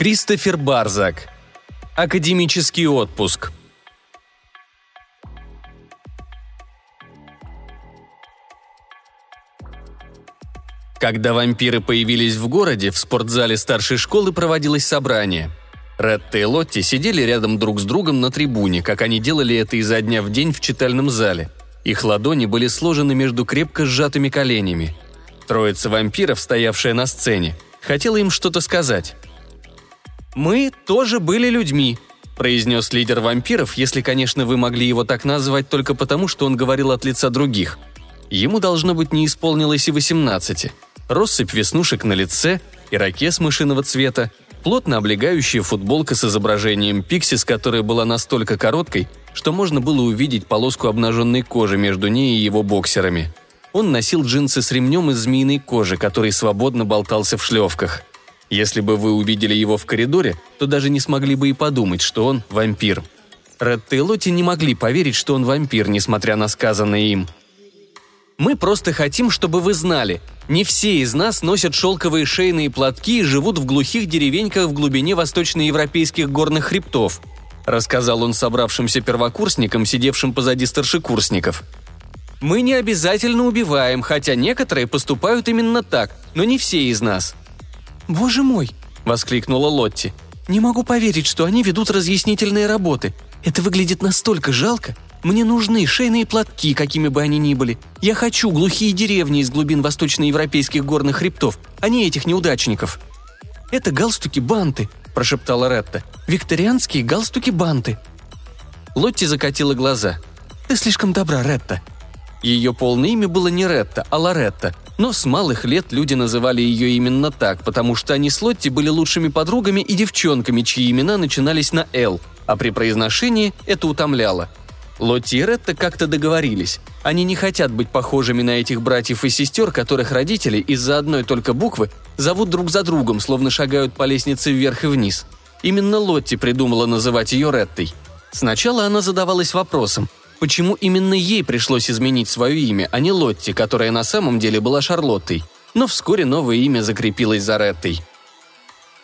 Кристофер Барзак. Академический отпуск. Когда вампиры появились в городе, в спортзале старшей школы проводилось собрание. Ретта и Лотти сидели рядом друг с другом на трибуне, как они делали это изо дня в день в читальном зале. Их ладони были сложены между крепко сжатыми коленями. Троица вампиров, стоявшая на сцене, хотела им что-то сказать. «Мы тоже были людьми», – произнес лидер вампиров, если, конечно, вы могли его так назвать только потому, что он говорил от лица других. Ему, должно быть, не исполнилось и восемнадцати – россыпь веснушек на лице, ирокез мышиного цвета, плотно облегающая футболка с изображением Пиксис, которая была настолько короткой, что можно было увидеть полоску обнаженной кожи между ней и его боксерами. Он носил джинсы с ремнем из змеиной кожи, который свободно болтался в шлевках. Если бы вы увидели его в коридоре, то даже не смогли бы и подумать, что он вампир. Редта и Лотти не могли поверить, что он вампир, несмотря на сказанное им – мы просто хотим, чтобы вы знали, не все из нас носят шелковые шейные платки и живут в глухих деревеньках в глубине восточноевропейских горных хребтов», рассказал он собравшимся первокурсникам, сидевшим позади старшекурсников. «Мы не обязательно убиваем, хотя некоторые поступают именно так, но не все из нас». «Боже мой!» – воскликнула Лотти. «Не могу поверить, что они ведут разъяснительные работы. Это выглядит настолько жалко. Мне нужны шейные платки, какими бы они ни были. Я хочу глухие деревни из глубин восточноевропейских горных хребтов, а не этих неудачников». «Это галстуки-банты», – прошептала Ретта. «Викторианские галстуки-банты». Лотти закатила глаза. «Ты слишком добра, Ретта». Ее полное имя было не Ретта, а Лоретта, но с малых лет люди называли ее именно так, потому что они с Лотти были лучшими подругами и девчонками, чьи имена начинались на «Л», а при произношении это утомляло – Лотти и Ретта как-то договорились. Они не хотят быть похожими на этих братьев и сестер, которых родители из-за одной только буквы зовут друг за другом, словно шагают по лестнице вверх и вниз. Именно Лотти придумала называть ее Реттой. Сначала она задавалась вопросом, почему именно ей пришлось изменить свое имя, а не Лотти, которая на самом деле была Шарлоттой. Но вскоре новое имя закрепилось за Реттой.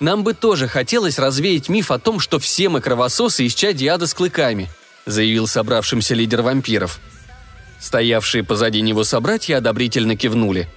Нам бы тоже хотелось развеять миф о том, что все мы кровососы из чади ада с клыками –– заявил собравшимся лидер вампиров. Стоявшие позади него собратья одобрительно кивнули.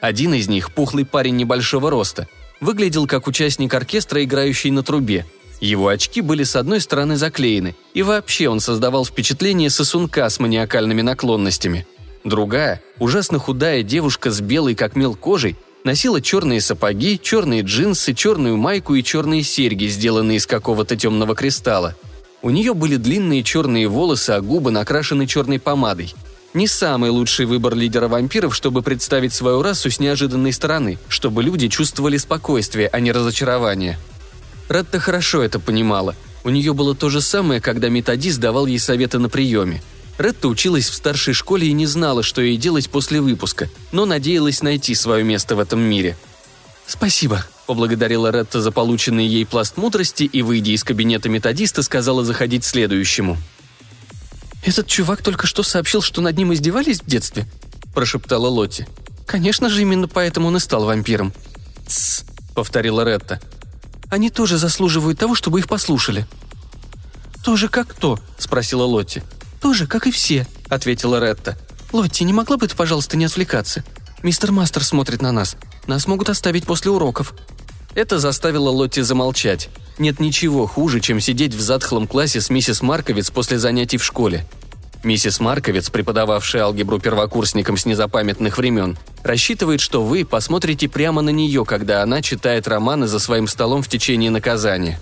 Один из них, пухлый парень небольшого роста, выглядел как участник оркестра, играющий на трубе. Его очки были с одной стороны заклеены, и вообще он создавал впечатление сосунка с маниакальными наклонностями. Другая, ужасно худая девушка с белой как мел кожей, носила черные сапоги, черные джинсы, черную майку и черные серьги, сделанные из какого-то темного кристалла – у нее были длинные черные волосы, а губы накрашены черной помадой. Не самый лучший выбор лидера вампиров, чтобы представить свою расу с неожиданной стороны, чтобы люди чувствовали спокойствие, а не разочарование. Ретта хорошо это понимала. У нее было то же самое, когда методист давал ей советы на приеме. Ретта училась в старшей школе и не знала, что ей делать после выпуска, но надеялась найти свое место в этом мире. «Спасибо», поблагодарила Ретта за полученный ей пласт мудрости и, выйдя из кабинета методиста, сказала заходить следующему. «Этот чувак только что сообщил, что над ним издевались в детстве?» – прошептала Лотти. «Конечно же, именно поэтому он и стал вампиром». «Тссс», – повторила Ретта. «Они тоже заслуживают того, чтобы их послушали». «Тоже как кто?» – спросила Лотти. «Тоже, как и все», – ответила Ретта. «Лотти, не могла бы ты, пожалуйста, не отвлекаться? Мистер Мастер смотрит на нас. Нас могут оставить после уроков». Это заставило Лотти замолчать. Нет ничего хуже, чем сидеть в затхлом классе с миссис Марковиц после занятий в школе. Миссис Марковиц, преподававшая алгебру первокурсникам с незапамятных времен, рассчитывает, что вы посмотрите прямо на нее, когда она читает романы за своим столом в течение наказания.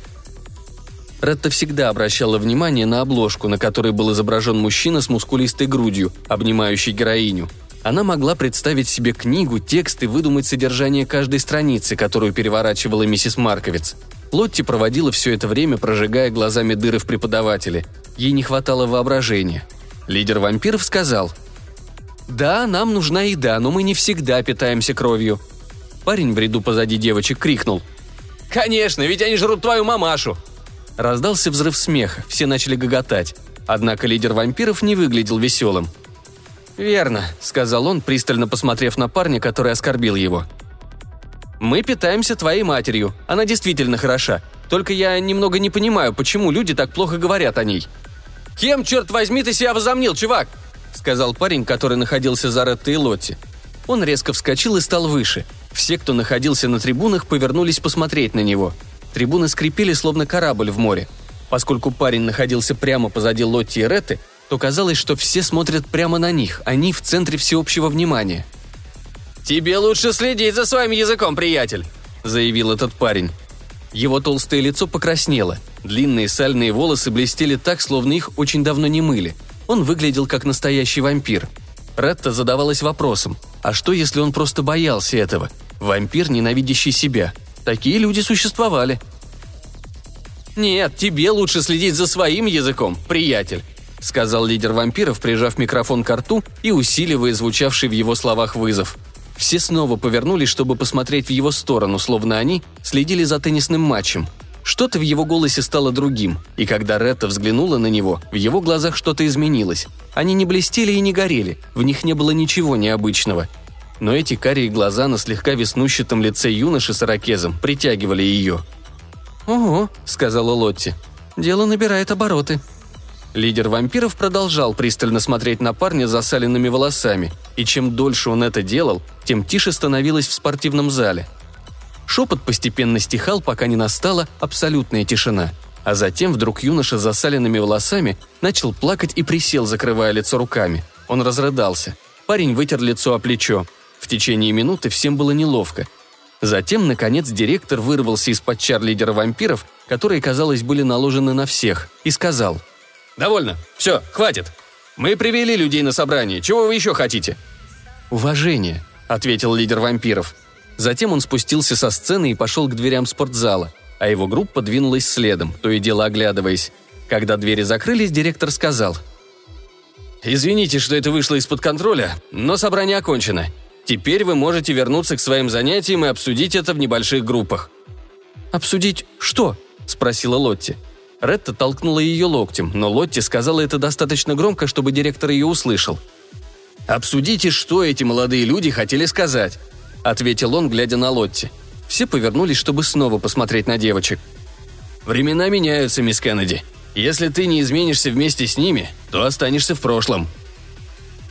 Ретта всегда обращала внимание на обложку, на которой был изображен мужчина с мускулистой грудью, обнимающий героиню – она могла представить себе книгу, текст и выдумать содержание каждой страницы, которую переворачивала миссис Марковиц. Лотти проводила все это время, прожигая глазами дыры в преподавателе. Ей не хватало воображения. Лидер вампиров сказал «Да, нам нужна еда, но мы не всегда питаемся кровью». Парень в ряду позади девочек крикнул «Конечно, ведь они жрут твою мамашу!» Раздался взрыв смеха, все начали гоготать. Однако лидер вампиров не выглядел веселым – «Верно», — сказал он, пристально посмотрев на парня, который оскорбил его. Мы питаемся твоей матерью. Она действительно хороша. Только я немного не понимаю, почему люди так плохо говорят о ней». «Кем, черт возьми, ты себя возомнил, чувак?» – сказал парень, который находился за Реттой и Лотти. Он резко вскочил и стал выше. Все, кто находился на трибунах, повернулись посмотреть на него. Трибуны скрипели, словно корабль в море. Поскольку парень находился прямо позади Лотти и Ретты, то казалось, что все смотрят прямо на них, они в центре всеобщего внимания. «Тебе лучше следить за своим языком, приятель», – заявил этот парень. Его толстое лицо покраснело, длинные сальные волосы блестели так, словно их очень давно не мыли. Он выглядел как настоящий вампир. Ретта задавалась вопросом, а что если он просто боялся этого? Вампир, ненавидящий себя. Такие люди существовали. «Нет, тебе лучше следить за своим языком, приятель», — сказал лидер вампиров, прижав микрофон к рту и усиливая звучавший в его словах вызов. Все снова повернулись, чтобы посмотреть в его сторону, словно они следили за теннисным матчем. Что-то в его голосе стало другим, и когда Ретта взглянула на него, в его глазах что-то изменилось. Они не блестели и не горели, в них не было ничего необычного. Но эти карие глаза на слегка веснущатом лице юноши с ирокезом притягивали ее. «Ого», — сказала Лотти, — «дело набирает обороты». Лидер вампиров продолжал пристально смотреть на парня с засаленными волосами, и чем дольше он это делал, тем тише становилось в спортивном зале. Шепот постепенно стихал, пока не настала абсолютная тишина. А затем вдруг юноша с засаленными волосами начал плакать и присел, закрывая лицо руками. Он разрыдался. Парень вытер лицо о плечо. В течение минуты всем было неловко. Затем, наконец, директор вырвался из-под чар лидера вампиров, которые, казалось, были наложены на всех, и сказал – «Довольно. Все, хватит. Мы привели людей на собрание. Чего вы еще хотите?» «Уважение», — ответил лидер вампиров. Затем он спустился со сцены и пошел к дверям спортзала, а его группа двинулась следом, то и дело оглядываясь. Когда двери закрылись, директор сказал. «Извините, что это вышло из-под контроля, но собрание окончено. Теперь вы можете вернуться к своим занятиям и обсудить это в небольших группах». «Обсудить что?» – спросила Лотти. Ретта толкнула ее локтем, но Лотти сказала это достаточно громко, чтобы директор ее услышал. «Обсудите, что эти молодые люди хотели сказать», — ответил он, глядя на Лотти. Все повернулись, чтобы снова посмотреть на девочек. «Времена меняются, мисс Кеннеди. Если ты не изменишься вместе с ними, то останешься в прошлом».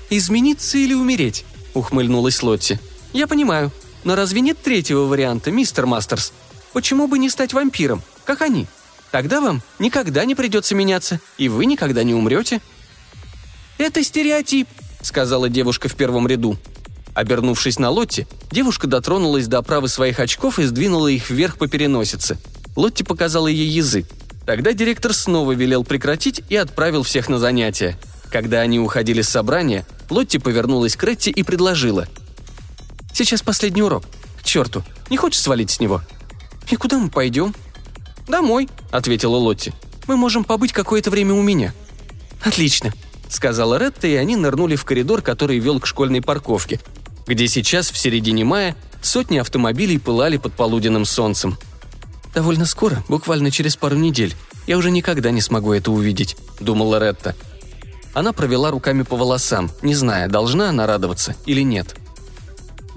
«Измениться или умереть?» — ухмыльнулась Лотти. «Я понимаю. Но разве нет третьего варианта, мистер Мастерс? Почему бы не стать вампиром, как они?» Тогда вам никогда не придется меняться, и вы никогда не умрете». «Это стереотип», — сказала девушка в первом ряду. Обернувшись на Лотти, девушка дотронулась до оправы своих очков и сдвинула их вверх по переносице. Лотти показала ей язык. Тогда директор снова велел прекратить и отправил всех на занятия. Когда они уходили с собрания, Лотти повернулась к Ретти и предложила. «Сейчас последний урок. К черту, не хочешь свалить с него?» «И куда мы пойдем?» «Домой», — ответила Лотти. «Мы можем побыть какое-то время у меня». «Отлично», — сказала Ретта, и они нырнули в коридор, который вел к школьной парковке, где сейчас, в середине мая, сотни автомобилей пылали под полуденным солнцем. «Довольно скоро, буквально через пару недель, я уже никогда не смогу это увидеть», — думала Ретта. Она провела руками по волосам, не зная, должна она радоваться или нет.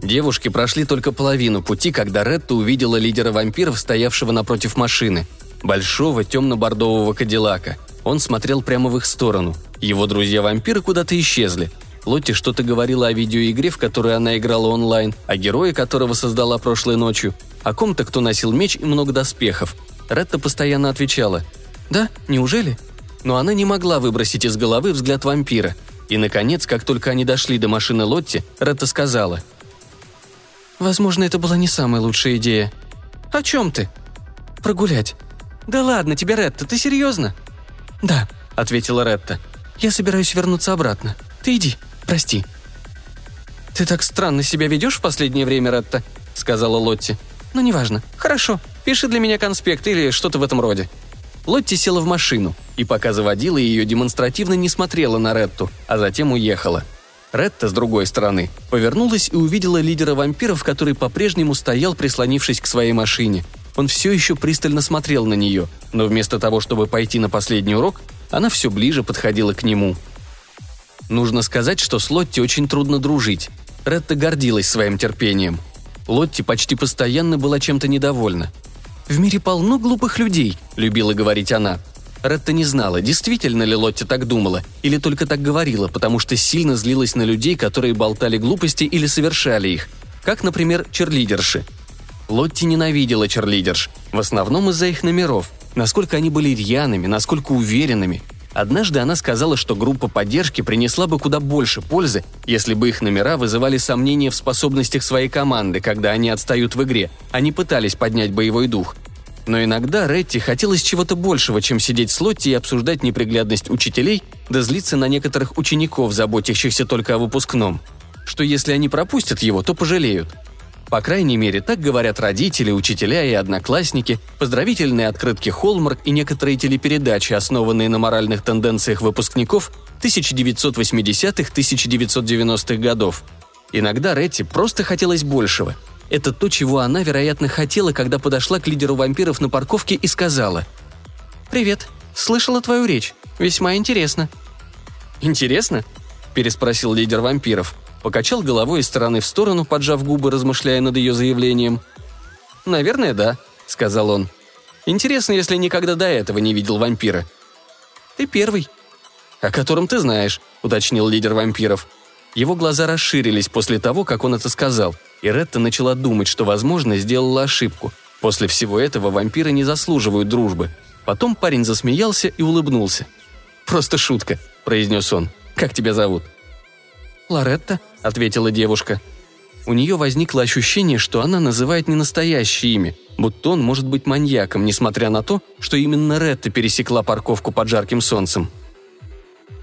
Девушки прошли только половину пути, когда Ретта увидела лидера вампиров, стоявшего напротив машины. Большого темно-бордового кадиллака. Он смотрел прямо в их сторону. Его друзья-вампиры куда-то исчезли. Лотти что-то говорила о видеоигре, в которой она играла онлайн, о герое, которого создала прошлой ночью, о ком-то, кто носил меч и много доспехов. Ретта постоянно отвечала «Да, неужели?» Но она не могла выбросить из головы взгляд вампира. И, наконец, как только они дошли до машины Лотти, Ретта сказала – Возможно, это была не самая лучшая идея. О чем ты? Прогулять. Да ладно тебе, Ретта, ты серьезно? Да, ответила Ретта. Я собираюсь вернуться обратно. Ты иди, прости. Ты так странно себя ведешь в последнее время, Ретта, сказала Лотти. Ну, неважно. Хорошо, пиши для меня конспект или что-то в этом роде. Лотти села в машину, и пока заводила ее, демонстративно не смотрела на Ретту, а затем уехала – Ретта, с другой стороны, повернулась и увидела лидера вампиров, который по-прежнему стоял, прислонившись к своей машине. Он все еще пристально смотрел на нее, но вместо того, чтобы пойти на последний урок, она все ближе подходила к нему. Нужно сказать, что с Лотти очень трудно дружить. Ретта гордилась своим терпением. Лотти почти постоянно была чем-то недовольна. «В мире полно глупых людей», — любила говорить она. Ретта не знала, действительно ли Лотти так думала, или только так говорила, потому что сильно злилась на людей, которые болтали глупости или совершали их, как, например, черлидерши. Лотти ненавидела черлидерш, в основном из-за их номеров, насколько они были рьяными, насколько уверенными. Однажды она сказала, что группа поддержки принесла бы куда больше пользы, если бы их номера вызывали сомнения в способностях своей команды, когда они отстают в игре, а не пытались поднять боевой дух. Но иногда Ретти хотелось чего-то большего, чем сидеть с Лотти и обсуждать неприглядность учителей, да злиться на некоторых учеников, заботящихся только о выпускном. Что если они пропустят его, то пожалеют – по крайней мере, так говорят родители, учителя и одноклассники, поздравительные открытки Холмарк и некоторые телепередачи, основанные на моральных тенденциях выпускников 1980-1990-х годов. Иногда Ретти просто хотелось большего. Это то, чего она, вероятно, хотела, когда подошла к лидеру вампиров на парковке и сказала «Привет, слышала твою речь. Весьма интересно». «Интересно?» – переспросил лидер вампиров – покачал головой из стороны в сторону, поджав губы, размышляя над ее заявлением. «Наверное, да», — сказал он. «Интересно, если никогда до этого не видел вампира». «Ты первый». «О котором ты знаешь», — уточнил лидер вампиров. Его глаза расширились после того, как он это сказал, и Ретта начала думать, что, возможно, сделала ошибку. После всего этого вампиры не заслуживают дружбы. Потом парень засмеялся и улыбнулся. «Просто шутка», — произнес он. «Как тебя зовут?» «Лоретта», ответила девушка. У нее возникло ощущение, что она называет не настоящее имя, будто он может быть маньяком, несмотря на то, что именно Ретта пересекла парковку под жарким солнцем.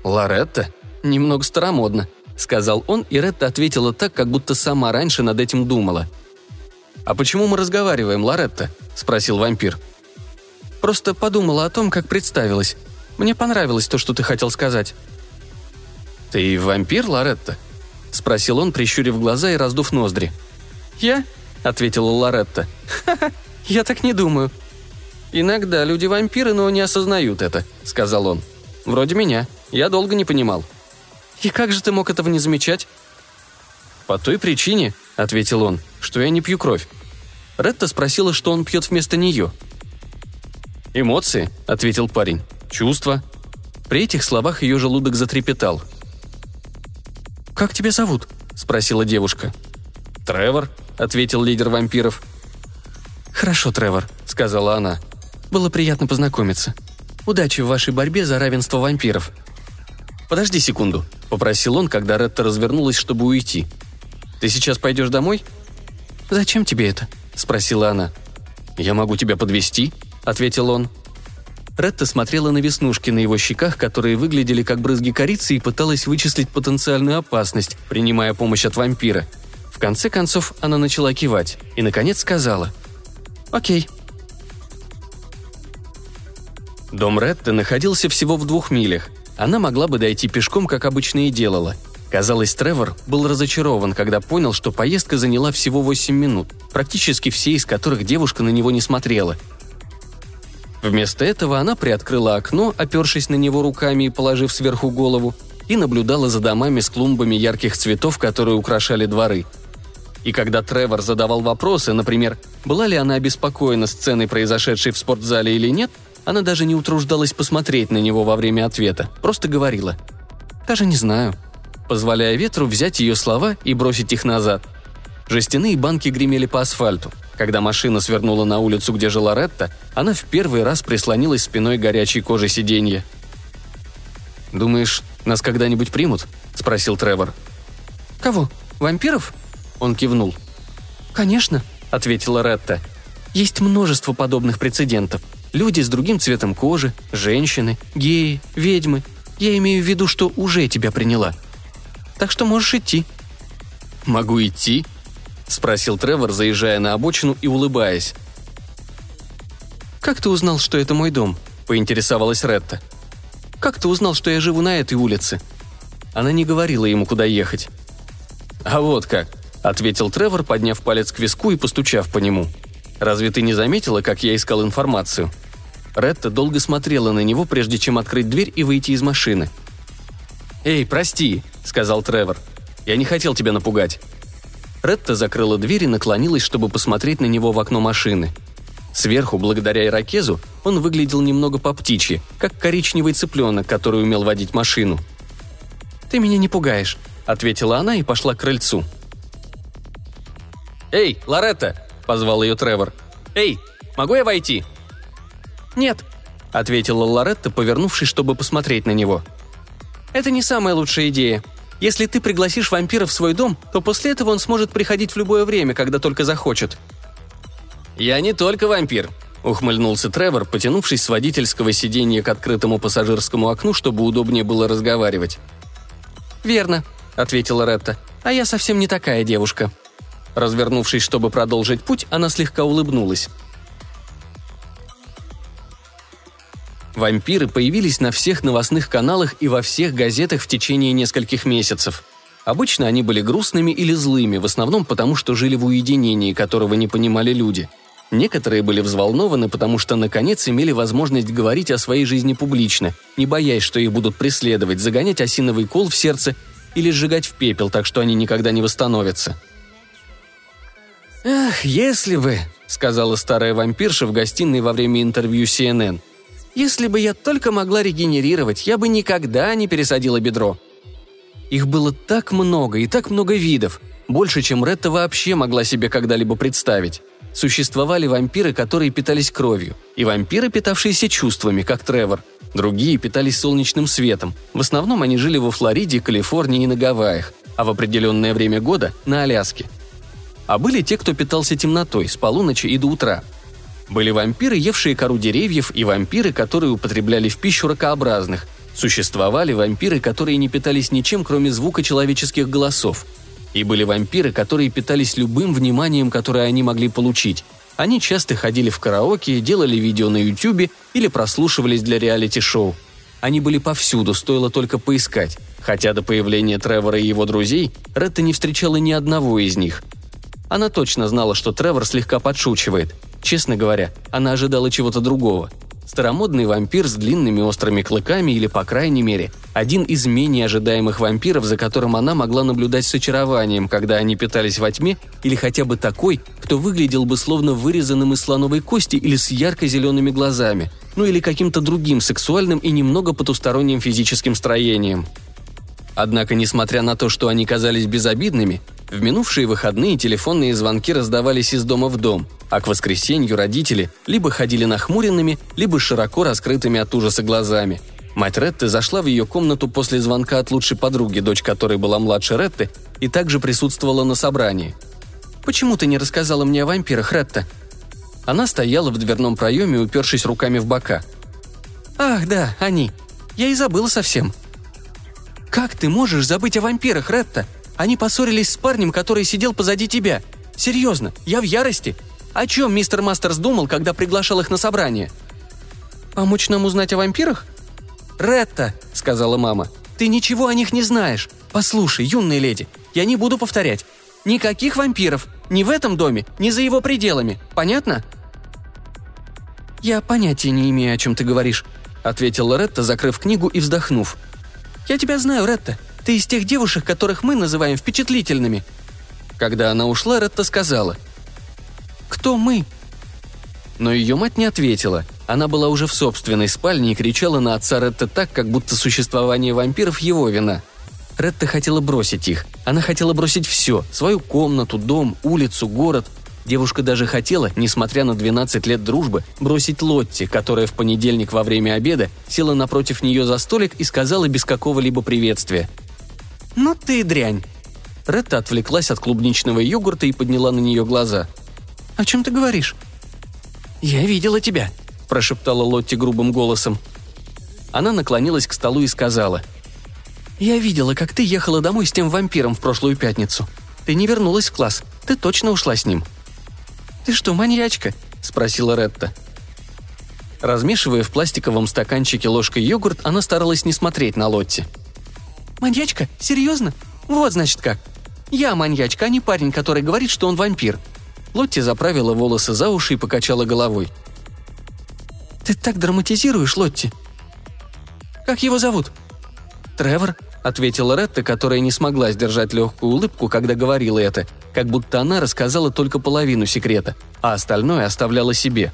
«Лоретта? Немного старомодно», — сказал он, и Ретта ответила так, как будто сама раньше над этим думала. «А почему мы разговариваем, Лоретта?» — спросил вампир. «Просто подумала о том, как представилась. Мне понравилось то, что ты хотел сказать». «Ты вампир, Лоретта?» – спросил он, прищурив глаза и раздув ноздри. «Я?» – ответила Лоретта. «Ха-ха, я так не думаю». «Иногда люди вампиры, но не осознают это», – сказал он. «Вроде меня. Я долго не понимал». «И как же ты мог этого не замечать?» «По той причине», — ответил он, — «что я не пью кровь». Ретта спросила, что он пьет вместо нее. «Эмоции», — ответил парень. «Чувства». При этих словах ее желудок затрепетал. «Как тебя зовут?» – спросила девушка. «Тревор», – ответил лидер вампиров. «Хорошо, Тревор», – сказала она. «Было приятно познакомиться. Удачи в вашей борьбе за равенство вампиров». «Подожди секунду», – попросил он, когда Ретта развернулась, чтобы уйти. «Ты сейчас пойдешь домой?» «Зачем тебе это?» – спросила она. «Я могу тебя подвести, ответил он. Ретта смотрела на веснушки на его щеках, которые выглядели как брызги корицы, и пыталась вычислить потенциальную опасность, принимая помощь от вампира. В конце концов, она начала кивать и, наконец, сказала «Окей». Дом Ретты находился всего в двух милях. Она могла бы дойти пешком, как обычно и делала. Казалось, Тревор был разочарован, когда понял, что поездка заняла всего 8 минут, практически все из которых девушка на него не смотрела – Вместо этого она приоткрыла окно, опершись на него руками и положив сверху голову, и наблюдала за домами с клумбами ярких цветов, которые украшали дворы. И когда Тревор задавал вопросы, например, была ли она обеспокоена сценой, произошедшей в спортзале или нет, она даже не утруждалась посмотреть на него во время ответа, просто говорила «Даже не знаю», позволяя ветру взять ее слова и бросить их назад. Жестяные банки гремели по асфальту. Когда машина свернула на улицу, где жила Ретта, она в первый раз прислонилась спиной горячей кожи сиденья. «Думаешь, нас когда-нибудь примут?» – спросил Тревор. «Кого? Вампиров?» Он кивнул. «Конечно», – ответила Ретта. «Есть множество подобных прецедентов. Люди с другим цветом кожи, женщины, геи, ведьмы. Я имею в виду, что уже тебя приняла. Так что можешь идти». «Могу идти?» – спросил Тревор, заезжая на обочину и улыбаясь. «Как ты узнал, что это мой дом?» – поинтересовалась Ретта. «Как ты узнал, что я живу на этой улице?» Она не говорила ему, куда ехать. «А вот как», – ответил Тревор, подняв палец к виску и постучав по нему. «Разве ты не заметила, как я искал информацию?» Ретта долго смотрела на него, прежде чем открыть дверь и выйти из машины. «Эй, прости», — сказал Тревор. «Я не хотел тебя напугать». Ретта закрыла дверь и наклонилась, чтобы посмотреть на него в окно машины. Сверху, благодаря ирокезу, он выглядел немного по птичьи, как коричневый цыпленок, который умел водить машину. «Ты меня не пугаешь», — ответила она и пошла к крыльцу. «Эй, Лоретта!» — позвал ее Тревор. «Эй, могу я войти?» «Нет», — ответила Лоретта, повернувшись, чтобы посмотреть на него. «Это не самая лучшая идея. Если ты пригласишь вампира в свой дом, то после этого он сможет приходить в любое время, когда только захочет». «Я не только вампир», — ухмыльнулся Тревор, потянувшись с водительского сиденья к открытому пассажирскому окну, чтобы удобнее было разговаривать. «Верно», — ответила Ретта. «А я совсем не такая девушка». Развернувшись, чтобы продолжить путь, она слегка улыбнулась. Вампиры появились на всех новостных каналах и во всех газетах в течение нескольких месяцев. Обычно они были грустными или злыми, в основном потому, что жили в уединении, которого не понимали люди. Некоторые были взволнованы, потому что, наконец, имели возможность говорить о своей жизни публично, не боясь, что их будут преследовать, загонять осиновый кол в сердце или сжигать в пепел, так что они никогда не восстановятся. «Ах, если бы», — сказала старая вампирша в гостиной во время интервью CNN — если бы я только могла регенерировать, я бы никогда не пересадила бедро. Их было так много и так много видов, больше, чем Ретта вообще могла себе когда-либо представить. Существовали вампиры, которые питались кровью, и вампиры, питавшиеся чувствами, как Тревор. Другие питались солнечным светом. В основном они жили во Флориде, Калифорнии и на Гавайях, а в определенное время года – на Аляске. А были те, кто питался темнотой с полуночи и до утра – были вампиры, евшие кору деревьев, и вампиры, которые употребляли в пищу ракообразных. Существовали вампиры, которые не питались ничем, кроме звука человеческих голосов. И были вампиры, которые питались любым вниманием, которое они могли получить. Они часто ходили в караоке, делали видео на ютюбе или прослушивались для реалити-шоу. Они были повсюду, стоило только поискать. Хотя до появления Тревора и его друзей Ретта не встречала ни одного из них. Она точно знала, что Тревор слегка подшучивает – Честно говоря, она ожидала чего-то другого. Старомодный вампир с длинными острыми клыками или, по крайней мере, один из менее ожидаемых вампиров, за которым она могла наблюдать с очарованием, когда они питались во тьме, или хотя бы такой, кто выглядел бы словно вырезанным из слоновой кости или с ярко-зелеными глазами, ну или каким-то другим сексуальным и немного потусторонним физическим строением. Однако, несмотря на то, что они казались безобидными, в минувшие выходные телефонные звонки раздавались из дома в дом, а к воскресенью родители либо ходили нахмуренными, либо широко раскрытыми от ужаса глазами. Мать Ретты зашла в ее комнату после звонка от лучшей подруги, дочь которой была младше Ретты, и также присутствовала на собрании. «Почему ты не рассказала мне о вампирах, Ретта?» Она стояла в дверном проеме, упершись руками в бока. «Ах, да, они. Я и забыла совсем». «Как ты можешь забыть о вампирах, Ретта?» Они поссорились с парнем, который сидел позади тебя. Серьезно, я в ярости. О чем мистер Мастерс думал, когда приглашал их на собрание? Помочь нам узнать о вампирах? Ретта, сказала мама, ты ничего о них не знаешь. Послушай, юная леди, я не буду повторять. Никаких вампиров. Ни в этом доме, ни за его пределами. Понятно? Я понятия не имею, о чем ты говоришь, ответила Ретта, закрыв книгу и вздохнув. Я тебя знаю, Ретта. Ты из тех девушек, которых мы называем впечатлительными». Когда она ушла, Ретта сказала. «Кто мы?» Но ее мать не ответила. Она была уже в собственной спальне и кричала на отца Ретта так, как будто существование вампиров его вина. Ретта хотела бросить их. Она хотела бросить все – свою комнату, дом, улицу, город. Девушка даже хотела, несмотря на 12 лет дружбы, бросить Лотти, которая в понедельник во время обеда села напротив нее за столик и сказала без какого-либо приветствия – «Ну ты дрянь!» Ретта отвлеклась от клубничного йогурта и подняла на нее глаза. «О чем ты говоришь?» «Я видела тебя», – прошептала Лотти грубым голосом. Она наклонилась к столу и сказала. «Я видела, как ты ехала домой с тем вампиром в прошлую пятницу. Ты не вернулась в класс. Ты точно ушла с ним». «Ты что, маньячка?» – спросила Ретта. Размешивая в пластиковом стаканчике ложкой йогурт, она старалась не смотреть на Лотти – «Маньячка? Серьезно? Вот, значит, как. Я маньячка, а не парень, который говорит, что он вампир». Лотти заправила волосы за уши и покачала головой. «Ты так драматизируешь, Лотти». «Как его зовут?» «Тревор. – ответила Ретта, которая не смогла сдержать легкую улыбку, когда говорила это, как будто она рассказала только половину секрета, а остальное оставляла себе.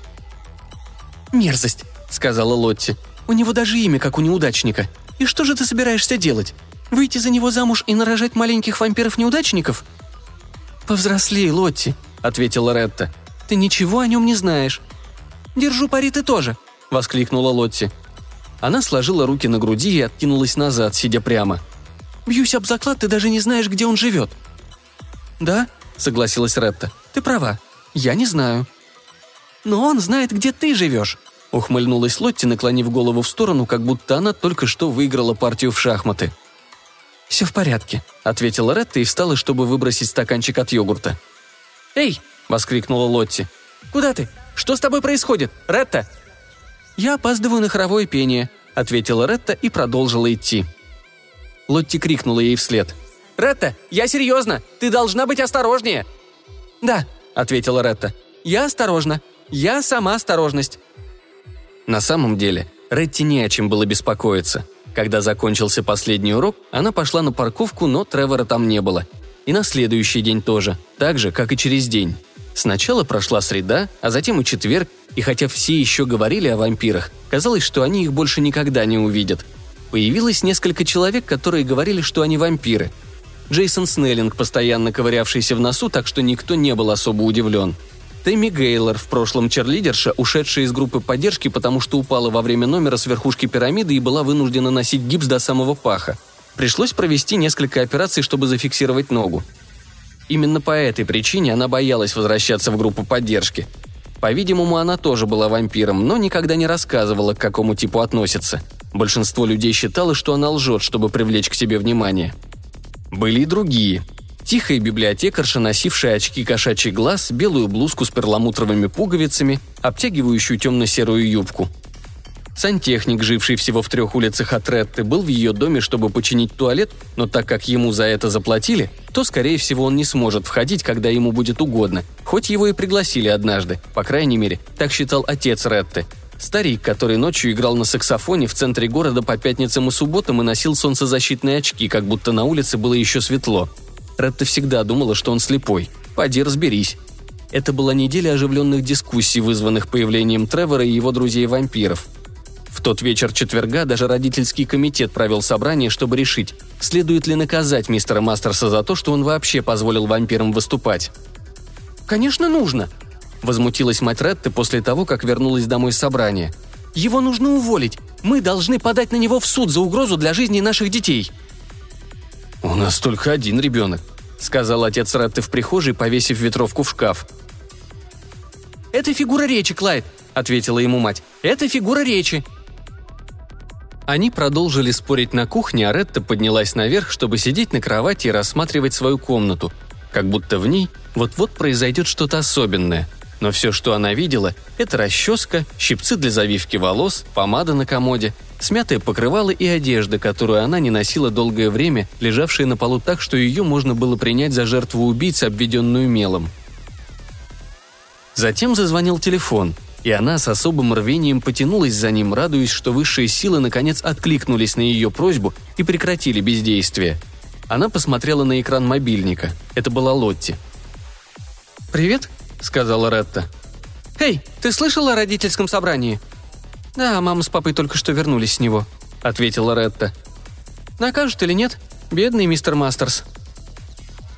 «Мерзость», – сказала Лотти. «У него даже имя, как у неудачника. И что же ты собираешься делать? Выйти за него замуж и нарожать маленьких вампиров-неудачников?» «Повзрослей, Лотти», – ответила Ретта. «Ты ничего о нем не знаешь». «Держу пари ты тоже», – воскликнула Лотти. Она сложила руки на груди и откинулась назад, сидя прямо. «Бьюсь об заклад, ты даже не знаешь, где он живет». «Да», — согласилась Ретта. «Ты права. Я не знаю». «Но он знает, где ты живешь», — ухмыльнулась Лотти, наклонив голову в сторону, как будто она только что выиграла партию в шахматы. «Все в порядке», — ответила Ретта и встала, чтобы выбросить стаканчик от йогурта. «Эй!» — воскликнула Лотти. «Куда ты? Что с тобой происходит? Ретта!» «Я опаздываю на хоровое пение», — ответила Ретта и продолжила идти. Лотти крикнула ей вслед. «Ретта, я серьезно! Ты должна быть осторожнее!» «Да», — ответила Ретта. «Я осторожна. Я сама осторожность». На самом деле, Ретти не о чем было беспокоиться. Когда закончился последний урок, она пошла на парковку, но Тревора там не было. И на следующий день тоже, так же, как и через день. Сначала прошла среда, а затем и четверг, и хотя все еще говорили о вампирах, казалось, что они их больше никогда не увидят. Появилось несколько человек, которые говорили, что они вампиры. Джейсон Снеллинг, постоянно ковырявшийся в носу, так что никто не был особо удивлен. Тэмми Гейлор, в прошлом черлидерша, ушедшая из группы поддержки, потому что упала во время номера с верхушки пирамиды и была вынуждена носить гипс до самого паха. Пришлось провести несколько операций, чтобы зафиксировать ногу. Именно по этой причине она боялась возвращаться в группу поддержки. По-видимому, она тоже была вампиром, но никогда не рассказывала, к какому типу относится. Большинство людей считало, что она лжет, чтобы привлечь к себе внимание. Были и другие. Тихая библиотекарша, носившая очки кошачий глаз, белую блузку с перламутровыми пуговицами, обтягивающую темно-серую юбку – Сантехник, живший всего в трех улицах от Ретты, был в ее доме, чтобы починить туалет, но так как ему за это заплатили, то, скорее всего, он не сможет входить, когда ему будет угодно, хоть его и пригласили однажды, по крайней мере, так считал отец Ретты. Старик, который ночью играл на саксофоне в центре города по пятницам и субботам и носил солнцезащитные очки, как будто на улице было еще светло. Ретта всегда думала, что он слепой. Поди разберись. Это была неделя оживленных дискуссий, вызванных появлением Тревора и его друзей-вампиров. В тот вечер четверга даже родительский комитет провел собрание, чтобы решить, следует ли наказать мистера Мастерса за то, что он вообще позволил вампирам выступать. «Конечно, нужно!» – возмутилась мать Ретты после того, как вернулась домой с собрания. «Его нужно уволить. Мы должны подать на него в суд за угрозу для жизни наших детей». «У нас только один ребенок», – сказал отец Ретты в прихожей, повесив ветровку в шкаф. «Это фигура речи, Клайд», – ответила ему мать. «Это фигура речи. Они продолжили спорить на кухне, а Ретта поднялась наверх, чтобы сидеть на кровати и рассматривать свою комнату, как будто в ней вот-вот произойдет что-то особенное. Но все, что она видела, это расческа, щипцы для завивки волос, помада на комоде, смятое покрывало и одежда, которую она не носила долгое время, лежавшая на полу так, что ее можно было принять за жертву убийцы, обведенную мелом. Затем зазвонил телефон – и она с особым рвением потянулась за ним, радуясь, что высшие силы наконец откликнулись на ее просьбу и прекратили бездействие. Она посмотрела на экран мобильника. Это была Лотти. «Привет», — сказала Ретта. «Эй, ты слышала о родительском собрании?» «Да, мама с папой только что вернулись с него», — ответила Ретта. «Накажут или нет? Бедный мистер Мастерс».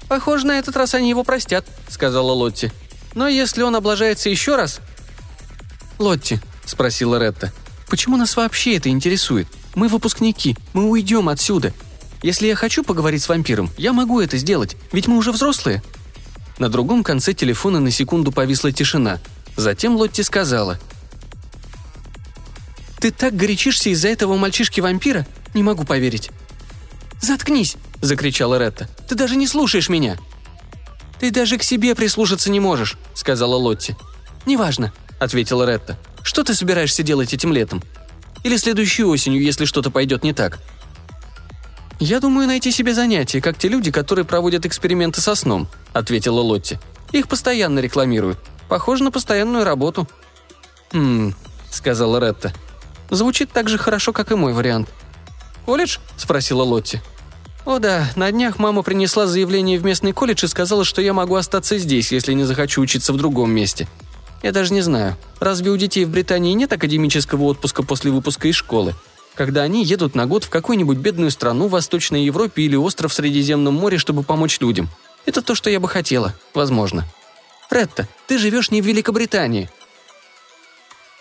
«Похоже, на этот раз они его простят», — сказала Лотти. «Но если он облажается еще раз, «Лотти», — спросила Ретта, — «почему нас вообще это интересует? Мы выпускники, мы уйдем отсюда. Если я хочу поговорить с вампиром, я могу это сделать, ведь мы уже взрослые». На другом конце телефона на секунду повисла тишина. Затем Лотти сказала. «Ты так горячишься из-за этого мальчишки-вампира? Не могу поверить». «Заткнись!» – закричала Ретта. «Ты даже не слушаешь меня!» «Ты даже к себе прислушаться не можешь», – сказала Лотти. «Неважно. – ответила Ретта. «Что ты собираешься делать этим летом? Или следующей осенью, если что-то пойдет не так?» «Я думаю найти себе занятие, как те люди, которые проводят эксперименты со сном», – ответила Лотти. «Их постоянно рекламируют. Похоже на постоянную работу». «Хм», – сказала Ретта. «Звучит так же хорошо, как и мой вариант». «Колледж?» – спросила Лотти. «О да, на днях мама принесла заявление в местный колледж и сказала, что я могу остаться здесь, если не захочу учиться в другом месте. Я даже не знаю, разве у детей в Британии нет академического отпуска после выпуска из школы? Когда они едут на год в какую-нибудь бедную страну в Восточной Европе или остров в Средиземном море, чтобы помочь людям. Это то, что я бы хотела, возможно. Ретта, ты живешь не в Великобритании».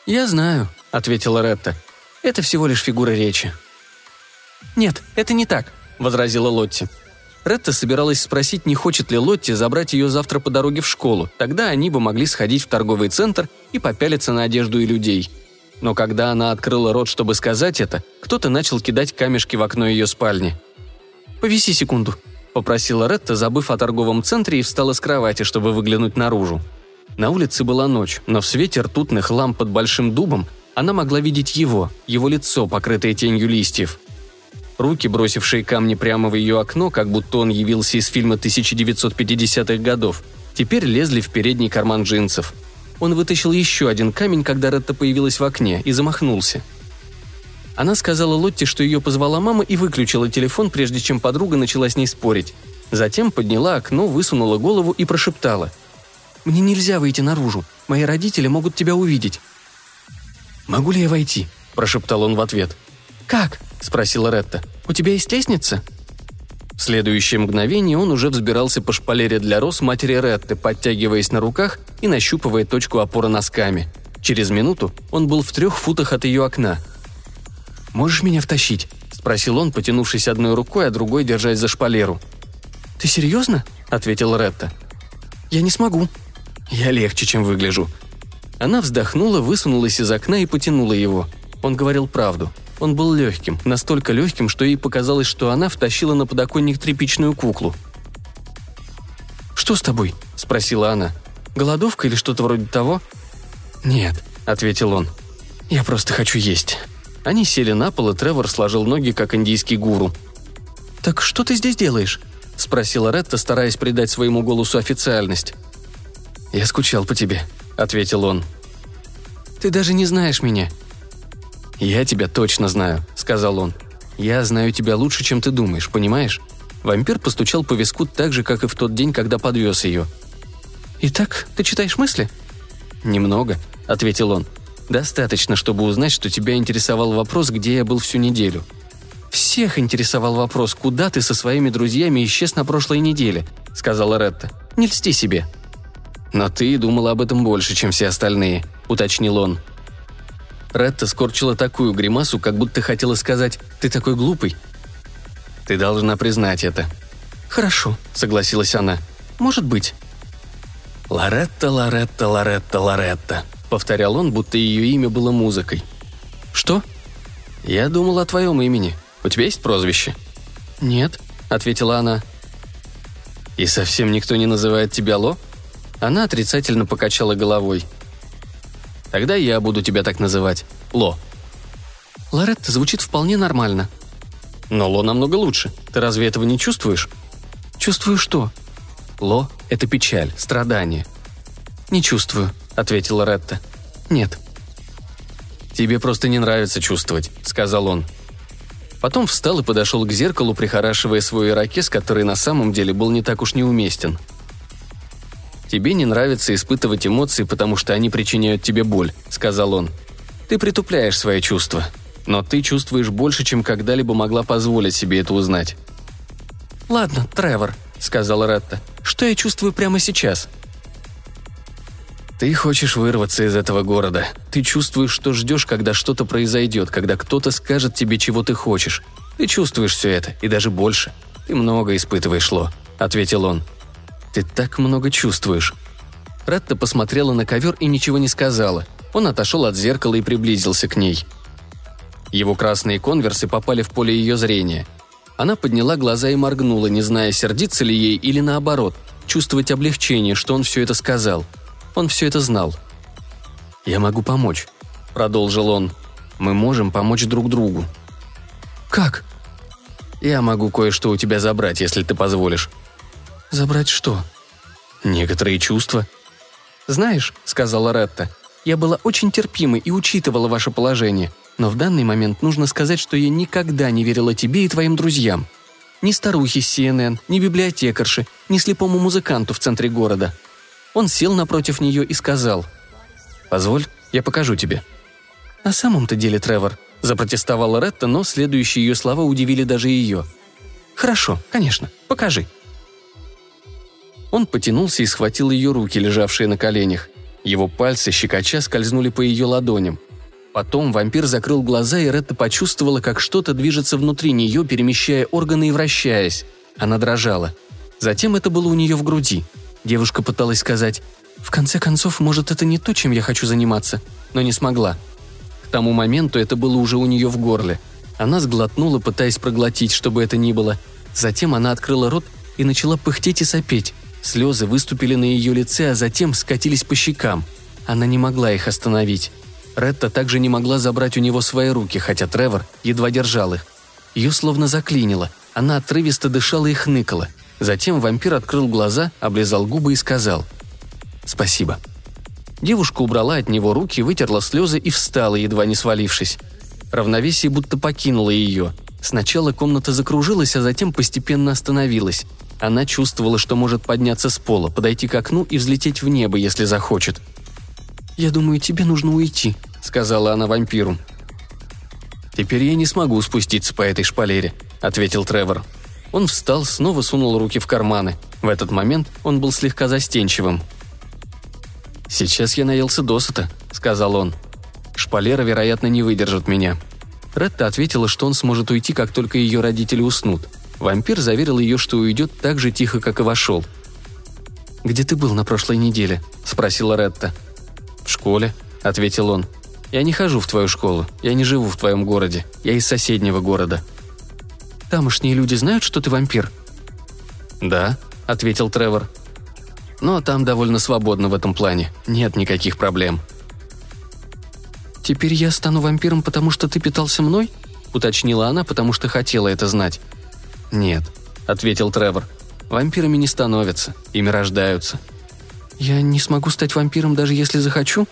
«Я знаю», — ответила Ретта. «Это всего лишь фигура речи». «Нет, это не так», — возразила Лотти. Ретта собиралась спросить, не хочет ли Лотти забрать ее завтра по дороге в школу. Тогда они бы могли сходить в торговый центр и попялиться на одежду и людей. Но когда она открыла рот, чтобы сказать это, кто-то начал кидать камешки в окно ее спальни. «Повиси секунду», — попросила Ретта, забыв о торговом центре и встала с кровати, чтобы выглянуть наружу. На улице была ночь, но в свете ртутных ламп под большим дубом она могла видеть его, его лицо, покрытое тенью листьев. Руки, бросившие камни прямо в ее окно, как будто он явился из фильма 1950-х годов, теперь лезли в передний карман джинсов. Он вытащил еще один камень, когда Ретта появилась в окне, и замахнулся. Она сказала Лотте, что ее позвала мама и выключила телефон, прежде чем подруга начала с ней спорить. Затем подняла окно, высунула голову и прошептала. «Мне нельзя выйти наружу. Мои родители могут тебя увидеть». «Могу ли я войти?» – прошептал он в ответ. «Как?» – спросила Ретта. «У тебя есть лестница?» В следующее мгновение он уже взбирался по шпалере для роз матери Ретты, подтягиваясь на руках и нащупывая точку опоры носками. Через минуту он был в трех футах от ее окна. «Можешь меня втащить?» – спросил он, потянувшись одной рукой, а другой держась за шпалеру. «Ты серьезно?» – ответила Ретта. «Я не смогу». «Я легче, чем выгляжу». Она вздохнула, высунулась из окна и потянула его. Он говорил правду – он был легким, настолько легким, что ей показалось, что она втащила на подоконник тряпичную куклу. «Что с тобой?» – спросила она. «Голодовка или что-то вроде того?» «Нет», – ответил он. «Я просто хочу есть». Они сели на пол, и Тревор сложил ноги, как индийский гуру. «Так что ты здесь делаешь?» – спросила Ретта, стараясь придать своему голосу официальность. «Я скучал по тебе», – ответил он. «Ты даже не знаешь меня», «Я тебя точно знаю», — сказал он. «Я знаю тебя лучше, чем ты думаешь, понимаешь?» Вампир постучал по виску так же, как и в тот день, когда подвез ее. «Итак, ты читаешь мысли?» «Немного», — ответил он. «Достаточно, чтобы узнать, что тебя интересовал вопрос, где я был всю неделю». «Всех интересовал вопрос, куда ты со своими друзьями исчез на прошлой неделе», — сказала Ретта. «Не льсти себе». «Но ты думала об этом больше, чем все остальные», — уточнил он. Ретта скорчила такую гримасу, как будто хотела сказать «ты такой глупый». «Ты должна признать это». «Хорошо», — согласилась она. «Может быть». «Лоретта, Лоретта, Лоретта, Лоретта», — повторял он, будто ее имя было музыкой. «Что?» «Я думал о твоем имени. У тебя есть прозвище?» «Нет», — ответила она. «И совсем никто не называет тебя Ло?» Она отрицательно покачала головой — Тогда я буду тебя так называть. Ло». «Лоретта звучит вполне нормально». «Но Ло намного лучше. Ты разве этого не чувствуешь?» «Чувствую что?» «Ло — это печаль, страдание». «Не чувствую», — ответила Ретта. «Нет». «Тебе просто не нравится чувствовать», — сказал он. Потом встал и подошел к зеркалу, прихорашивая свой ирокез, который на самом деле был не так уж неуместен — «Тебе не нравится испытывать эмоции, потому что они причиняют тебе боль», — сказал он. «Ты притупляешь свои чувства. Но ты чувствуешь больше, чем когда-либо могла позволить себе это узнать». «Ладно, Тревор», — сказала Ретта. «Что я чувствую прямо сейчас?» Ты хочешь вырваться из этого города. Ты чувствуешь, что ждешь, когда что-то произойдет, когда кто-то скажет тебе, чего ты хочешь. Ты чувствуешь все это, и даже больше. Ты много испытываешь, Ло», — ответил он. Ты так много чувствуешь». Ретта посмотрела на ковер и ничего не сказала. Он отошел от зеркала и приблизился к ней. Его красные конверсы попали в поле ее зрения. Она подняла глаза и моргнула, не зная, сердиться ли ей или наоборот, чувствовать облегчение, что он все это сказал. Он все это знал. «Я могу помочь», — продолжил он. «Мы можем помочь друг другу». «Как?» «Я могу кое-что у тебя забрать, если ты позволишь», «Забрать что?» «Некоторые чувства». «Знаешь», — сказала Ретта, — «я была очень терпимой и учитывала ваше положение, но в данный момент нужно сказать, что я никогда не верила тебе и твоим друзьям». Ни старухи с CNN, ни библиотекарши, ни слепому музыканту в центре города. Он сел напротив нее и сказал. «Позволь, я покажу тебе». «На самом-то деле, Тревор», – запротестовала Ретта, но следующие ее слова удивили даже ее. «Хорошо, конечно, покажи». Он потянулся и схватил ее руки, лежавшие на коленях. Его пальцы, щекоча, скользнули по ее ладоням. Потом вампир закрыл глаза, и Ретта почувствовала, как что-то движется внутри нее, перемещая органы и вращаясь. Она дрожала. Затем это было у нее в груди. Девушка пыталась сказать «В конце концов, может, это не то, чем я хочу заниматься», но не смогла. К тому моменту это было уже у нее в горле. Она сглотнула, пытаясь проглотить, чтобы это ни было. Затем она открыла рот и начала пыхтеть и сопеть. Слезы выступили на ее лице, а затем скатились по щекам. Она не могла их остановить. Ретта также не могла забрать у него свои руки, хотя Тревор едва держал их. Ее словно заклинило. Она отрывисто дышала и хныкала. Затем вампир открыл глаза, облизал губы и сказал «Спасибо». Девушка убрала от него руки, вытерла слезы и встала, едва не свалившись. Равновесие будто покинуло ее. Сначала комната закружилась, а затем постепенно остановилась. Она чувствовала, что может подняться с пола, подойти к окну и взлететь в небо, если захочет. «Я думаю, тебе нужно уйти», — сказала она вампиру. «Теперь я не смогу спуститься по этой шпалере», — ответил Тревор. Он встал, снова сунул руки в карманы. В этот момент он был слегка застенчивым. «Сейчас я наелся досыта», — сказал он. «Шпалера, вероятно, не выдержит меня». Ретта ответила, что он сможет уйти, как только ее родители уснут. Вампир заверил ее, что уйдет так же тихо, как и вошел. «Где ты был на прошлой неделе?» – спросила Ретта. «В школе», – ответил он. «Я не хожу в твою школу. Я не живу в твоем городе. Я из соседнего города». «Тамошние люди знают, что ты вампир?» «Да», – ответил Тревор. «Но там довольно свободно в этом плане. Нет никаких проблем». «Теперь я стану вампиром, потому что ты питался мной?» – уточнила она, потому что хотела это знать. «Нет», – ответил Тревор. «Вампирами не становятся, ими рождаются». «Я не смогу стать вампиром, даже если захочу?»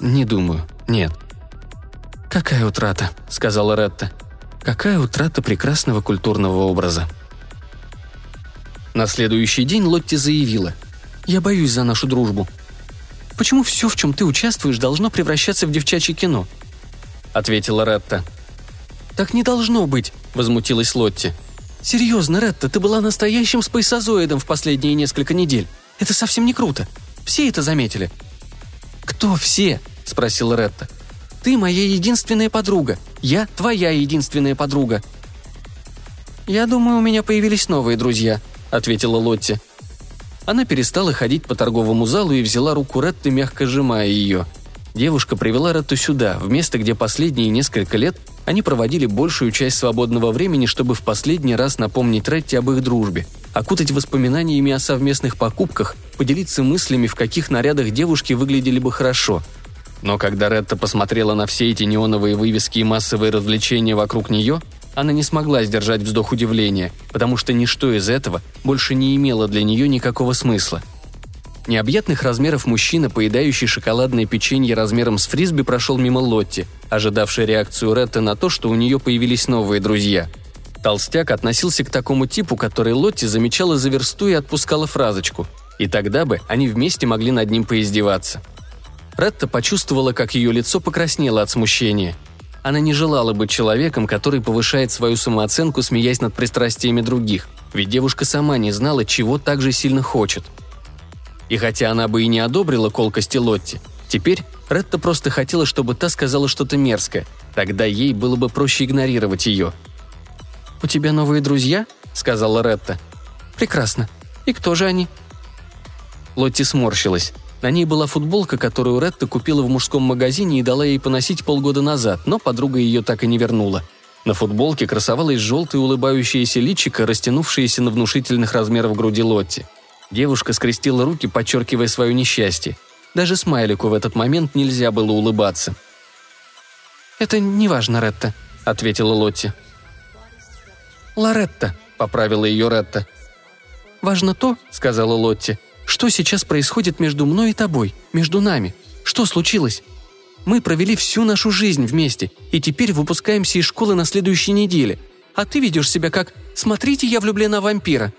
«Не думаю, нет». «Какая утрата», – сказала Ретта. «Какая утрата прекрасного культурного образа». На следующий день Лотти заявила. «Я боюсь за нашу дружбу». «Почему все, в чем ты участвуешь, должно превращаться в девчачье кино?» – ответила Ретта. «Так не должно быть», – возмутилась Лотти. «Серьезно, Ретта, ты была настоящим спайсозоидом в последние несколько недель. Это совсем не круто. Все это заметили». «Кто все?» – спросила Ретта. «Ты моя единственная подруга. Я твоя единственная подруга». «Я думаю, у меня появились новые друзья», – ответила Лотти. Она перестала ходить по торговому залу и взяла руку Ретты, мягко сжимая ее. Девушка привела Ретту сюда, в место, где последние несколько лет они проводили большую часть свободного времени, чтобы в последний раз напомнить Ретти об их дружбе, окутать воспоминаниями о совместных покупках, поделиться мыслями, в каких нарядах девушки выглядели бы хорошо. Но когда Ретта посмотрела на все эти неоновые вывески и массовые развлечения вокруг нее, она не смогла сдержать вздох удивления, потому что ничто из этого больше не имело для нее никакого смысла – Необъятных размеров мужчина, поедающий шоколадное печенье размером с фрисби, прошел мимо Лотти, ожидавший реакцию Ретты на то, что у нее появились новые друзья. Толстяк относился к такому типу, который Лотти замечала за версту и отпускала фразочку. И тогда бы они вместе могли над ним поиздеваться. Ретта почувствовала, как ее лицо покраснело от смущения. Она не желала быть человеком, который повышает свою самооценку, смеясь над пристрастиями других, ведь девушка сама не знала, чего так же сильно хочет – и хотя она бы и не одобрила колкости Лотти, теперь Ретта просто хотела, чтобы та сказала что-то мерзкое. Тогда ей было бы проще игнорировать ее. «У тебя новые друзья?» – сказала Ретта. «Прекрасно. И кто же они?» Лотти сморщилась. На ней была футболка, которую Ретта купила в мужском магазине и дала ей поносить полгода назад, но подруга ее так и не вернула. На футболке красовалась желтая улыбающаяся личико, растянувшаяся на внушительных размерах груди Лотти – Девушка скрестила руки, подчеркивая свое несчастье. Даже смайлику в этот момент нельзя было улыбаться. «Это не важно, Ретта», — ответила Лотти. «Лоретта», — поправила ее Ретта. «Важно то», — сказала Лотти, — «что сейчас происходит между мной и тобой, между нами. Что случилось? Мы провели всю нашу жизнь вместе, и теперь выпускаемся из школы на следующей неделе. а ты ведешь себя как «смотрите, я влюблена в вампира».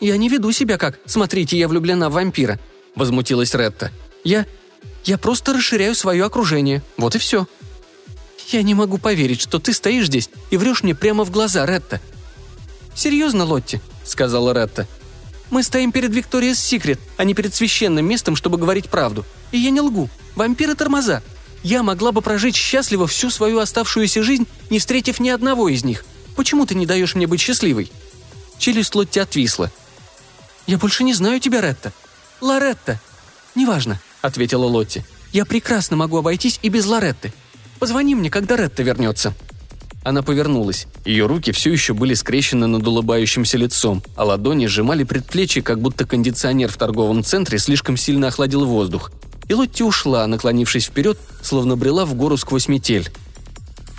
«Я не веду себя как «смотрите, я влюблена в вампира», — возмутилась Ретта. «Я... я просто расширяю свое окружение. Вот и все». «Я не могу поверить, что ты стоишь здесь и врешь мне прямо в глаза, Ретта». «Серьезно, Лотти?» — сказала Ретта. «Мы стоим перед Викториас Секрет, а не перед священным местом, чтобы говорить правду. И я не лгу. Вампиры тормоза. Я могла бы прожить счастливо всю свою оставшуюся жизнь, не встретив ни одного из них. Почему ты не даешь мне быть счастливой?» Челюсть Лотти отвисла. «Я больше не знаю тебя, Ретта». «Лоретта». «Неважно», — ответила Лотти. «Я прекрасно могу обойтись и без Лоретты. Позвони мне, когда Ретта вернется». Она повернулась. Ее руки все еще были скрещены над улыбающимся лицом, а ладони сжимали предплечье, как будто кондиционер в торговом центре слишком сильно охладил воздух. И Лотти ушла, наклонившись вперед, словно брела в гору сквозь метель.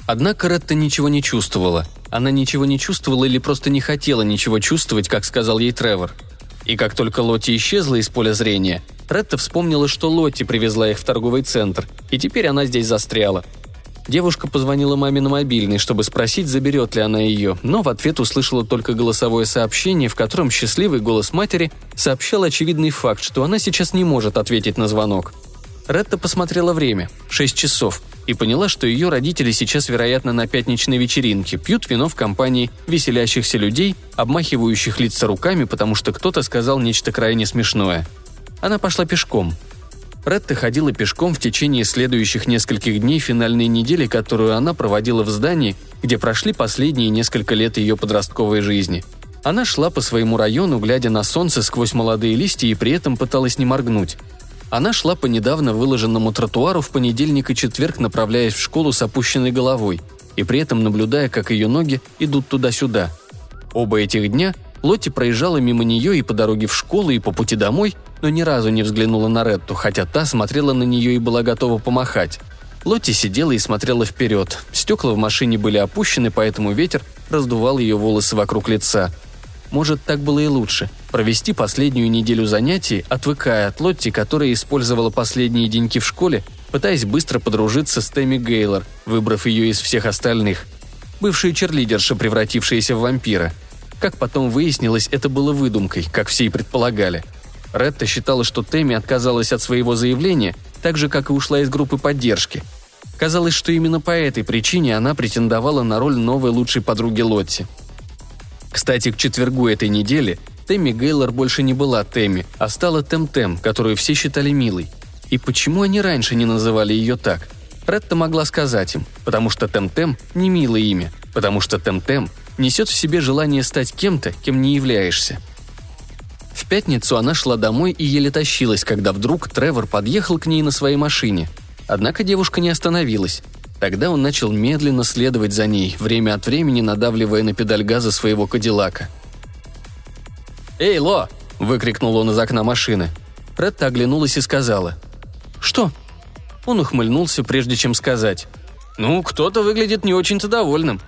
Однако Ретта ничего не чувствовала. Она ничего не чувствовала или просто не хотела ничего чувствовать, как сказал ей Тревор. И как только Лотти исчезла из поля зрения, Ретта вспомнила, что Лотти привезла их в торговый центр, и теперь она здесь застряла – Девушка позвонила маме на мобильный, чтобы спросить, заберет ли она ее, но в ответ услышала только голосовое сообщение, в котором счастливый голос матери сообщал очевидный факт, что она сейчас не может ответить на звонок. Ретта посмотрела время – 6 часов – и поняла, что ее родители сейчас, вероятно, на пятничной вечеринке, пьют вино в компании веселящихся людей, обмахивающих лица руками, потому что кто-то сказал нечто крайне смешное. Она пошла пешком – Ретта ходила пешком в течение следующих нескольких дней финальной недели, которую она проводила в здании, где прошли последние несколько лет ее подростковой жизни. Она шла по своему району, глядя на солнце сквозь молодые листья и при этом пыталась не моргнуть. Она шла по недавно выложенному тротуару в понедельник и четверг, направляясь в школу с опущенной головой, и при этом наблюдая, как ее ноги идут туда-сюда. Оба этих дня Лотти проезжала мимо нее и по дороге в школу, и по пути домой, но ни разу не взглянула на Ретту, хотя та смотрела на нее и была готова помахать. Лотти сидела и смотрела вперед. Стекла в машине были опущены, поэтому ветер раздувал ее волосы вокруг лица. Может, так было и лучше. Провести последнюю неделю занятий, отвыкая от Лотти, которая использовала последние деньки в школе, пытаясь быстро подружиться с Тэмми Гейлор, выбрав ее из всех остальных. Бывшая черлидерша, превратившаяся в вампира. Как потом выяснилось, это было выдумкой, как все и предполагали – Ретта считала, что Тэмми отказалась от своего заявления, так же, как и ушла из группы поддержки. Казалось, что именно по этой причине она претендовала на роль новой лучшей подруги Лотти. Кстати, к четвергу этой недели Тэмми Гейлор больше не была Тэмми, а стала Тэм-Тэм, которую все считали милой. И почему они раньше не называли ее так? Ретта могла сказать им, потому что Тэм-Тэм – не милое имя, потому что Тэм-Тэм несет в себе желание стать кем-то, кем не являешься – в пятницу она шла домой и еле тащилась, когда вдруг Тревор подъехал к ней на своей машине. Однако девушка не остановилась. Тогда он начал медленно следовать за ней, время от времени надавливая на педаль газа своего кадиллака. «Эй, Ло!» – выкрикнул он из окна машины. Ретта оглянулась и сказала. «Что?» Он ухмыльнулся, прежде чем сказать. «Ну, кто-то выглядит не очень-то довольным».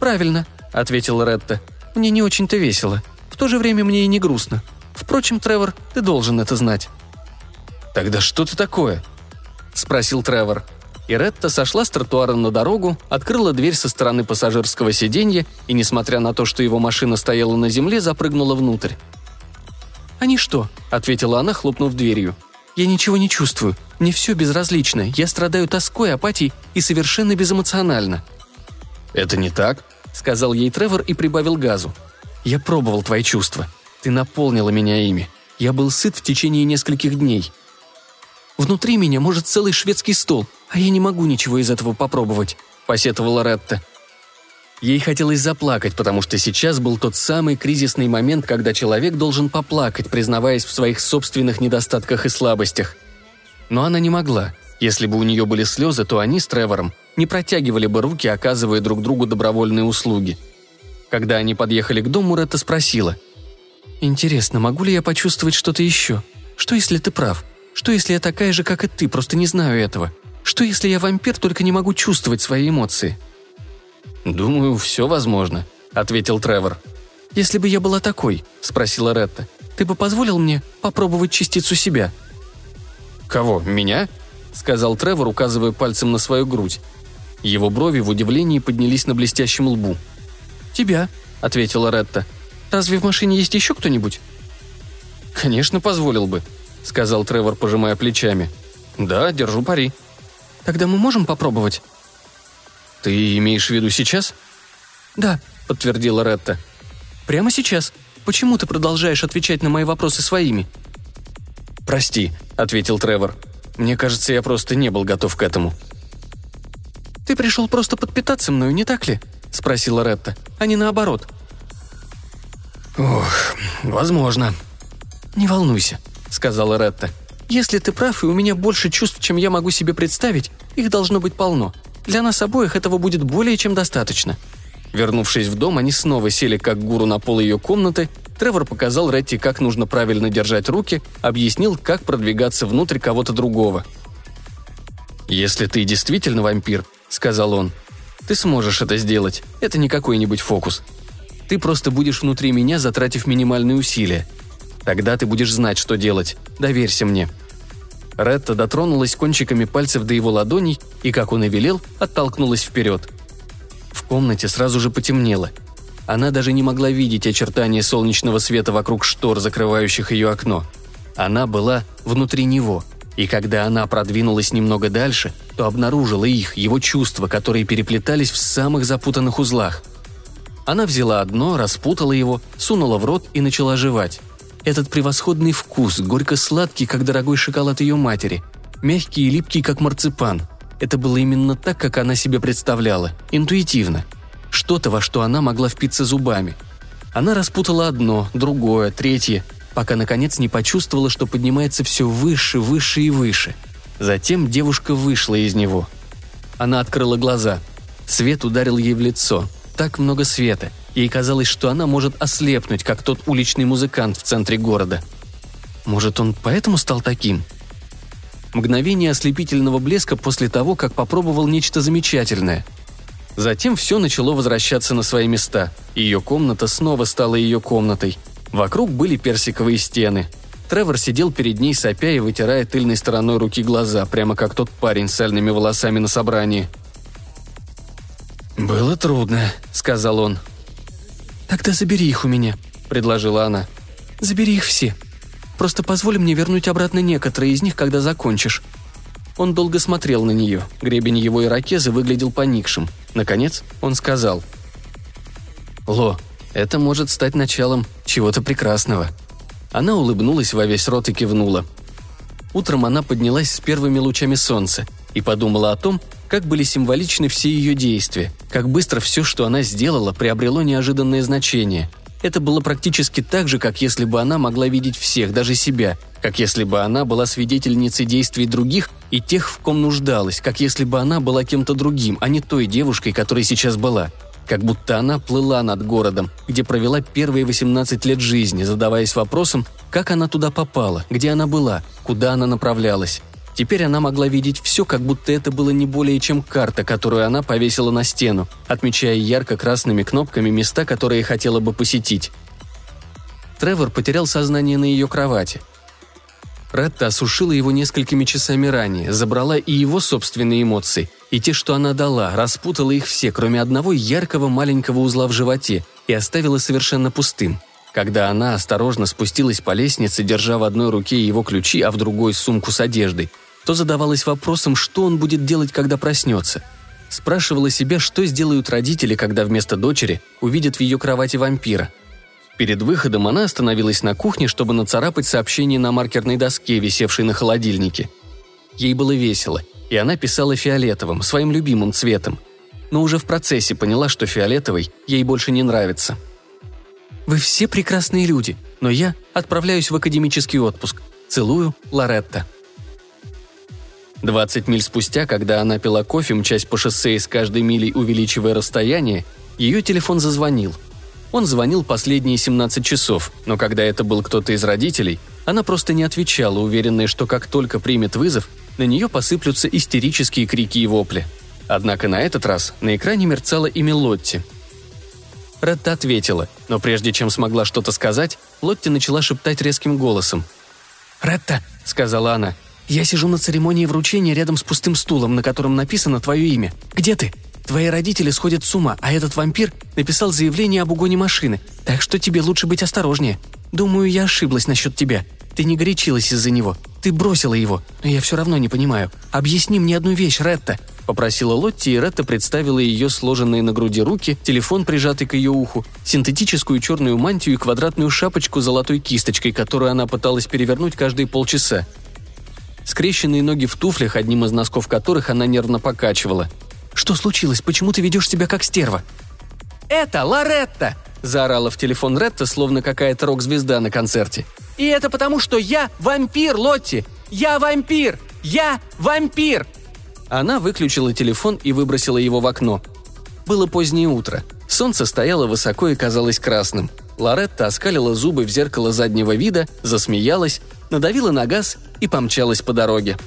«Правильно», – ответила Ретта. «Мне не очень-то весело то же время мне и не грустно. Впрочем, Тревор, ты должен это знать». «Тогда что ты такое?» – спросил Тревор. И Ретта сошла с тротуара на дорогу, открыла дверь со стороны пассажирского сиденья и, несмотря на то, что его машина стояла на земле, запрыгнула внутрь. «Они что?» – ответила она, хлопнув дверью. «Я ничего не чувствую. Мне все безразлично. Я страдаю тоской, апатией и совершенно безэмоционально». «Это не так», – сказал ей Тревор и прибавил газу. Я пробовал твои чувства. Ты наполнила меня ими. Я был сыт в течение нескольких дней. Внутри меня может целый шведский стол, а я не могу ничего из этого попробовать», – посетовала Ретта. Ей хотелось заплакать, потому что сейчас был тот самый кризисный момент, когда человек должен поплакать, признаваясь в своих собственных недостатках и слабостях. Но она не могла. Если бы у нее были слезы, то они с Тревором не протягивали бы руки, оказывая друг другу добровольные услуги – когда они подъехали к дому, Ретта спросила. «Интересно, могу ли я почувствовать что-то еще? Что, если ты прав? Что, если я такая же, как и ты, просто не знаю этого? Что, если я вампир, только не могу чувствовать свои эмоции?» «Думаю, все возможно», — ответил Тревор. «Если бы я была такой», — спросила Ретта, — «ты бы позволил мне попробовать частицу себя?» «Кого, меня?» — сказал Тревор, указывая пальцем на свою грудь. Его брови в удивлении поднялись на блестящем лбу. «Тебя», — ответила Ретта. «Разве в машине есть еще кто-нибудь?» «Конечно, позволил бы», — сказал Тревор, пожимая плечами. «Да, держу пари». «Тогда мы можем попробовать?» «Ты имеешь в виду сейчас?» «Да», — подтвердила Ретта. «Прямо сейчас. Почему ты продолжаешь отвечать на мои вопросы своими?» «Прости», — ответил Тревор. «Мне кажется, я просто не был готов к этому». «Ты пришел просто подпитаться мною, не так ли?» — спросила Ретта. «А не наоборот». «Ох, возможно». «Не волнуйся», — сказала Ретта. «Если ты прав, и у меня больше чувств, чем я могу себе представить, их должно быть полно. Для нас обоих этого будет более чем достаточно». Вернувшись в дом, они снова сели как гуру на пол ее комнаты. Тревор показал Ретти, как нужно правильно держать руки, объяснил, как продвигаться внутрь кого-то другого. «Если ты действительно вампир», — сказал он, — «ты сможешь это сделать. Это не какой-нибудь фокус. Ты просто будешь внутри меня, затратив минимальные усилия. Тогда ты будешь знать, что делать. Доверься мне». Ретта дотронулась кончиками пальцев до его ладоней и, как он и велел, оттолкнулась вперед. В комнате сразу же потемнело. Она даже не могла видеть очертания солнечного света вокруг штор, закрывающих ее окно. Она была внутри него, и когда она продвинулась немного дальше, то обнаружила их, его чувства, которые переплетались в самых запутанных узлах. Она взяла одно, распутала его, сунула в рот и начала жевать. Этот превосходный вкус, горько-сладкий, как дорогой шоколад ее матери, мягкий и липкий, как марципан. Это было именно так, как она себе представляла, интуитивно. Что-то, во что она могла впиться зубами. Она распутала одно, другое, третье, пока наконец не почувствовала, что поднимается все выше, выше и выше. Затем девушка вышла из него. Она открыла глаза. Свет ударил ей в лицо. Так много света. Ей казалось, что она может ослепнуть, как тот уличный музыкант в центре города. Может, он поэтому стал таким? Мгновение ослепительного блеска после того, как попробовал нечто замечательное. Затем все начало возвращаться на свои места. Ее комната снова стала ее комнатой. Вокруг были персиковые стены. Тревор сидел перед ней, сопя и вытирая тыльной стороной руки глаза, прямо как тот парень с сальными волосами на собрании. «Было трудно», — сказал он. «Тогда забери их у меня», — предложила она. «Забери их все. Просто позволь мне вернуть обратно некоторые из них, когда закончишь». Он долго смотрел на нее. Гребень его ирокеза выглядел поникшим. Наконец он сказал. «Ло, это может стать началом чего-то прекрасного». Она улыбнулась во весь рот и кивнула. Утром она поднялась с первыми лучами солнца и подумала о том, как были символичны все ее действия, как быстро все, что она сделала, приобрело неожиданное значение. Это было практически так же, как если бы она могла видеть всех, даже себя, как если бы она была свидетельницей действий других и тех, в ком нуждалась, как если бы она была кем-то другим, а не той девушкой, которой сейчас была. Как будто она плыла над городом, где провела первые 18 лет жизни, задаваясь вопросом, как она туда попала, где она была, куда она направлялась. Теперь она могла видеть все, как будто это было не более чем карта, которую она повесила на стену, отмечая ярко-красными кнопками места, которые хотела бы посетить. Тревор потерял сознание на ее кровати. Ретта осушила его несколькими часами ранее, забрала и его собственные эмоции, и те, что она дала, распутала их все, кроме одного яркого маленького узла в животе, и оставила совершенно пустым – когда она осторожно спустилась по лестнице, держа в одной руке его ключи, а в другой сумку с одеждой, то задавалась вопросом, что он будет делать, когда проснется. Спрашивала себя, что сделают родители, когда вместо дочери увидят в ее кровати вампира. Перед выходом она остановилась на кухне, чтобы нацарапать сообщение на маркерной доске, висевшей на холодильнике. Ей было весело, и она писала фиолетовым, своим любимым цветом. Но уже в процессе поняла, что фиолетовый ей больше не нравится – вы все прекрасные люди, но я отправляюсь в академический отпуск. Целую, Лоретта». 20 миль спустя, когда она пила кофе, мчась по шоссе и с каждой милей увеличивая расстояние, ее телефон зазвонил. Он звонил последние 17 часов, но когда это был кто-то из родителей, она просто не отвечала, уверенная, что как только примет вызов, на нее посыплются истерические крики и вопли. Однако на этот раз на экране мерцало имя Лотти – Ретта ответила, но прежде чем смогла что-то сказать, Лотти начала шептать резким голосом. «Ретта», — сказала она, — «я сижу на церемонии вручения рядом с пустым стулом, на котором написано твое имя. Где ты?» Твои родители сходят с ума, а этот вампир написал заявление об угоне машины, так что тебе лучше быть осторожнее. Думаю, я ошиблась насчет тебя. Ты не горячилась из-за него. Ты бросила его, но я все равно не понимаю. Объясни мне одну вещь, Ретта», — попросила Лотти, и Ретта представила ее сложенные на груди руки, телефон, прижатый к ее уху, синтетическую черную мантию и квадратную шапочку с золотой кисточкой, которую она пыталась перевернуть каждые полчаса. Скрещенные ноги в туфлях, одним из носков которых она нервно покачивала. «Что случилось? Почему ты ведешь себя как стерва?» «Это Лоретта!» – заорала в телефон Ретта, словно какая-то рок-звезда на концерте. «И это потому, что я вампир, Лотти! Я вампир! Я вампир!» Она выключила телефон и выбросила его в окно. Было позднее утро. Солнце стояло высоко и казалось красным. Лоретта оскалила зубы в зеркало заднего вида, засмеялась, надавила на газ и помчалась по дороге.